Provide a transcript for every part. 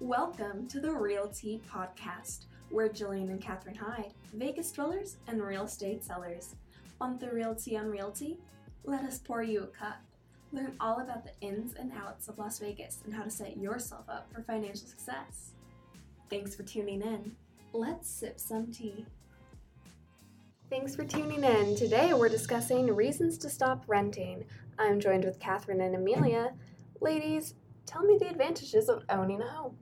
Welcome to the Realty Podcast, where Jillian and Catherine Hyde, Vegas dwellers and real estate sellers, want the realty on realty? Let us pour you a cup. Learn all about the ins and outs of Las Vegas and how to set yourself up for financial success. Thanks for tuning in. Let's sip some tea. Thanks for tuning in. Today we're discussing reasons to stop renting. I'm joined with Catherine and Amelia. Ladies, tell me the advantages of owning a home.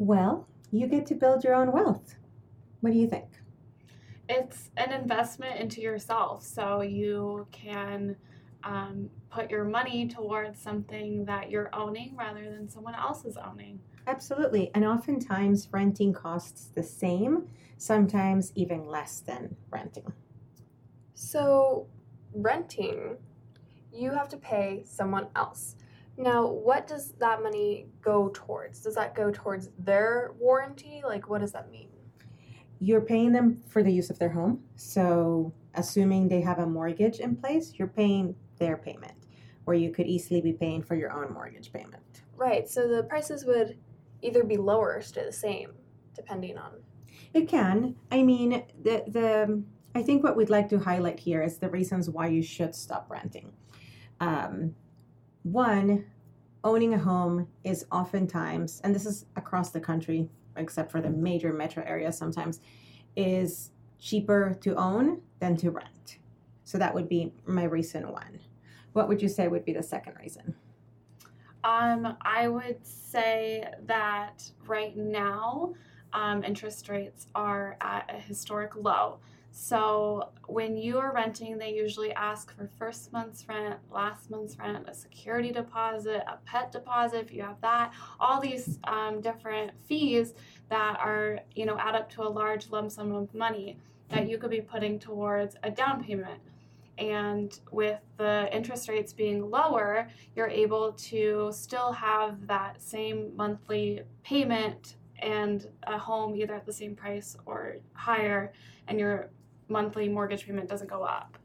Well, you get to build your own wealth. What do you think? It's an investment into yourself, so you can um, put your money towards something that you're owning rather than someone else's owning. Absolutely. And oftentimes, renting costs the same, sometimes even less than renting. So, renting, you have to pay someone else. Now, what does that money go towards? Does that go towards their warranty? Like, what does that mean? You're paying them for the use of their home. So, assuming they have a mortgage in place, you're paying their payment, or you could easily be paying for your own mortgage payment. Right. So, the prices would either be lower or stay the same, depending on. It can. I mean, the the I think what we'd like to highlight here is the reasons why you should stop renting. Um, one, owning a home is oftentimes, and this is across the country, except for the major metro areas sometimes, is cheaper to own than to rent. So that would be my reason one. What would you say would be the second reason? Um, I would say that right now, um, interest rates are at a historic low. So when you are renting, they usually ask for first month's rent, last month's rent, a security deposit, a pet deposit if you have that, all these um, different fees that are, you know, add up to a large lump sum of money that you could be putting towards a down payment. And with the interest rates being lower, you're able to still have that same monthly payment and a home either at the same price or higher, and your monthly mortgage payment doesn't go up.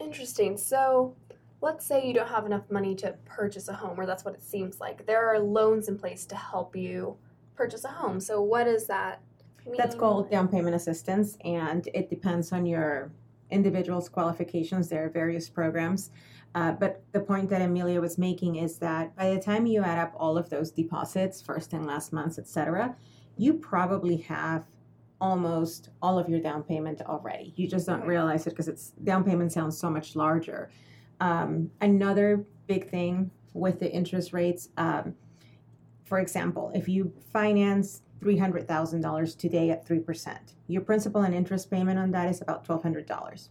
Interesting. So, let's say you don't have enough money to purchase a home, or that's what it seems like. There are loans in place to help you purchase a home. So, what is that? Mean? That's called down payment assistance, and it depends on your individual's qualifications. There are various programs. Uh, but the point that Amelia was making is that by the time you add up all of those deposits, first and last months, etc., you probably have almost all of your down payment already. You just don't realize it because it's down payment sounds so much larger. Um, another big thing with the interest rates, um, for example, if you finance $300,000 today at 3%, your principal and interest payment on that is about $1,200.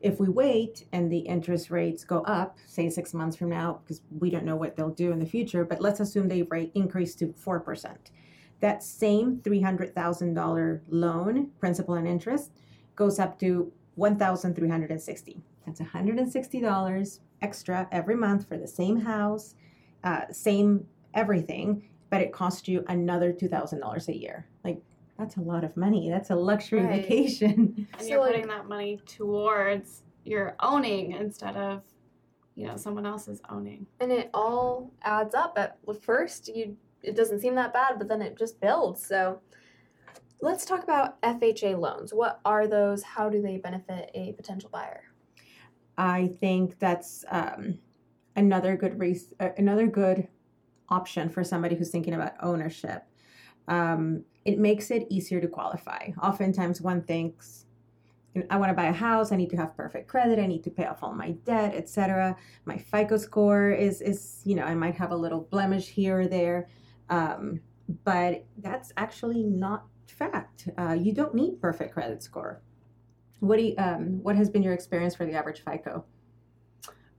If we wait and the interest rates go up, say six months from now, because we don't know what they'll do in the future, but let's assume they rate increase to 4%. That same $300,000 loan, principal and interest, goes up to 1360 That's $160 extra every month for the same house, uh, same everything, but it costs you another $2,000 a year. Like, that's a lot of money. That's a luxury Right. vacation. And So, you're like- putting that money towards your owning instead of, you know, someone else's owning. and it all adds up. At first, you it doesn't seem that bad, but then it just builds. So, let's talk about FHA loans. What are those? How do they benefit a potential buyer? I think that's um, another good res- uh, another good option for somebody who's thinking about ownership. Um, it makes it easier to qualify. Oftentimes, one thinks, "I want to buy a house. I need to have perfect credit. I need to pay off all my debt, etc. My FICO score is is you know I might have a little blemish here or there, um, but that's actually not fact. Uh, you don't need perfect credit score. What do you, um, what has been your experience for the average FICO?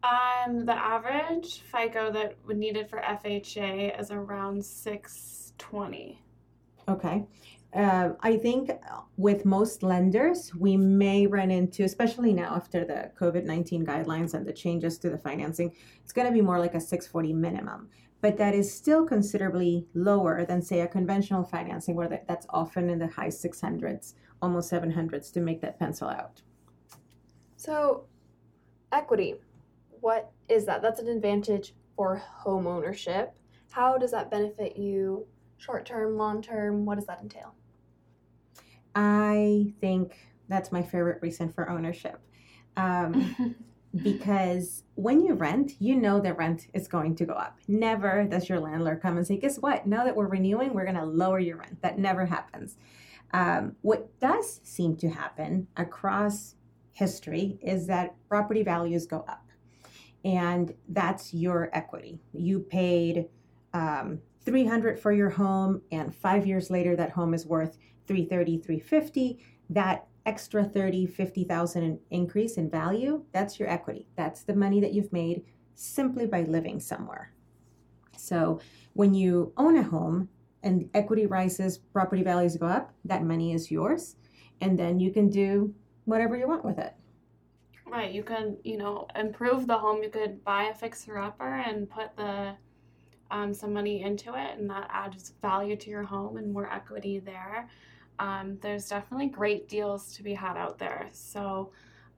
Um, the average FICO that would needed for FHA is around 620. Okay. Uh, I think with most lenders, we may run into, especially now after the COVID 19 guidelines and the changes to the financing, it's going to be more like a 640 minimum. But that is still considerably lower than, say, a conventional financing where that's often in the high 600s, almost 700s to make that pencil out. So, equity, what is that? That's an advantage for home ownership. How does that benefit you short term, long term? What does that entail? I think that's my favorite reason for ownership. Um, because when you rent, you know the rent is going to go up. Never does your landlord come and say, Guess what? Now that we're renewing, we're going to lower your rent. That never happens. Um, what does seem to happen across history is that property values go up. And that's your equity. You paid um, 300 for your home, and five years later, that home is worth 330, 350. That extra 30, 50,000 increase in value, that's your equity. That's the money that you've made simply by living somewhere. So when you own a home and equity rises, property values go up, that money is yours. And then you can do whatever you want with it. Right. You can, you know, improve the home. You could buy a fixer upper and put the um, some money into it, and that adds value to your home and more equity there um, there's definitely great deals to be had out there. So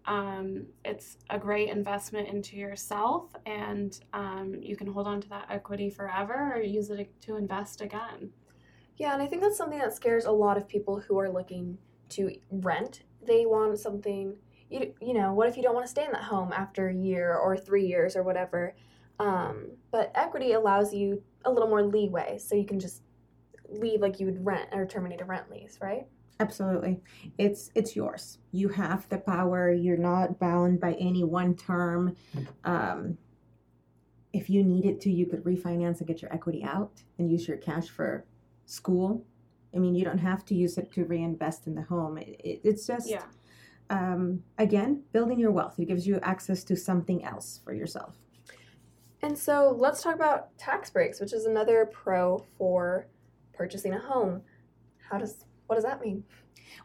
um, it's a great investment into yourself, and um, you can hold on to that equity forever or use it to invest again. Yeah, and I think that's something that scares a lot of people who are looking to rent. They want something, you, you know, what if you don't want to stay in that home after a year or three years or whatever? Um, but equity allows you a little more leeway, so you can just leave like you would rent or terminate a rent lease, right? Absolutely. It's it's yours. You have the power. You're not bound by any one term. Um, if you needed to, you could refinance and get your equity out and use your cash for school. I mean, you don't have to use it to reinvest in the home. It, it, it's just, yeah. um, again, building your wealth. It gives you access to something else for yourself. And so let's talk about tax breaks, which is another pro for purchasing a home. How does what does that mean?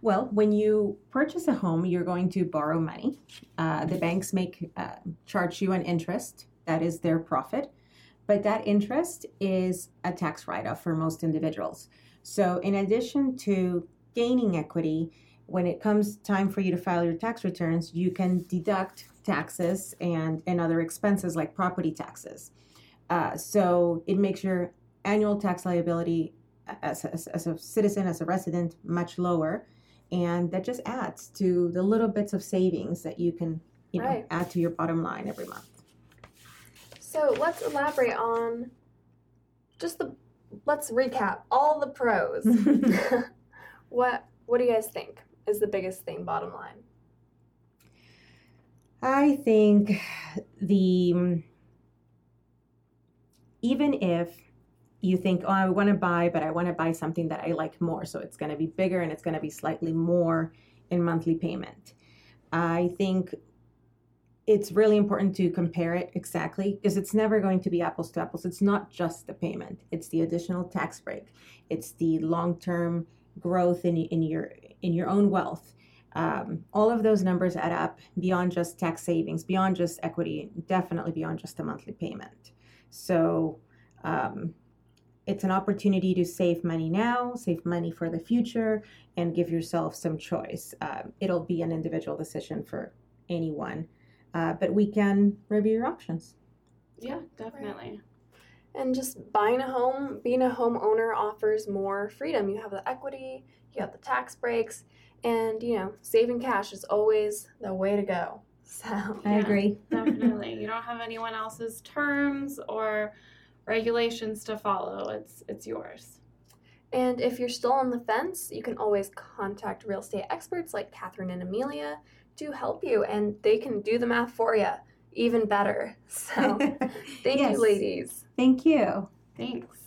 Well, when you purchase a home, you're going to borrow money. Uh, the banks make uh, charge you an interest. That is their profit, but that interest is a tax write-off for most individuals. So, in addition to gaining equity, when it comes time for you to file your tax returns, you can deduct taxes and and other expenses like property taxes. Uh, so it makes your annual tax liability as, as, as a citizen, as a resident, much lower. And that just adds to the little bits of savings that you can, you know, right. add to your bottom line every month. So let's elaborate on just the let's recap all the pros. what what do you guys think is the biggest thing bottom line? I think the even if you think, oh, I want to buy, but I want to buy something that I like more. So it's going to be bigger and it's going to be slightly more in monthly payment. I think it's really important to compare it exactly because it's never going to be apples to apples. It's not just the payment, it's the additional tax break, it's the long term growth in, in, your, in your own wealth. Um, all of those numbers add up beyond just tax savings, beyond just equity, definitely beyond just a monthly payment. So, um, it's an opportunity to save money now, save money for the future, and give yourself some choice. Um, it'll be an individual decision for anyone, uh, but we can review your options. Yeah, definitely. And just buying a home, being a homeowner offers more freedom. You have the equity, you have the tax breaks, and you know, saving cash is always the way to go. So I agree. definitely. You don't have anyone else's terms or regulations to follow. It's it's yours. And if you're still on the fence, you can always contact real estate experts like Catherine and Amelia to help you, and they can do the math for you even better. So, thank yes. you, ladies. Thank you. Thanks.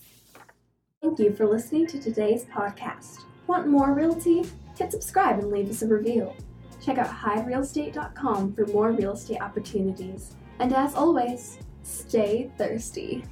Thank you for listening to today's podcast. Want more realty? Hit subscribe and leave us a review. Check out HydeRealEstate.com for more real estate opportunities. And as always, stay thirsty.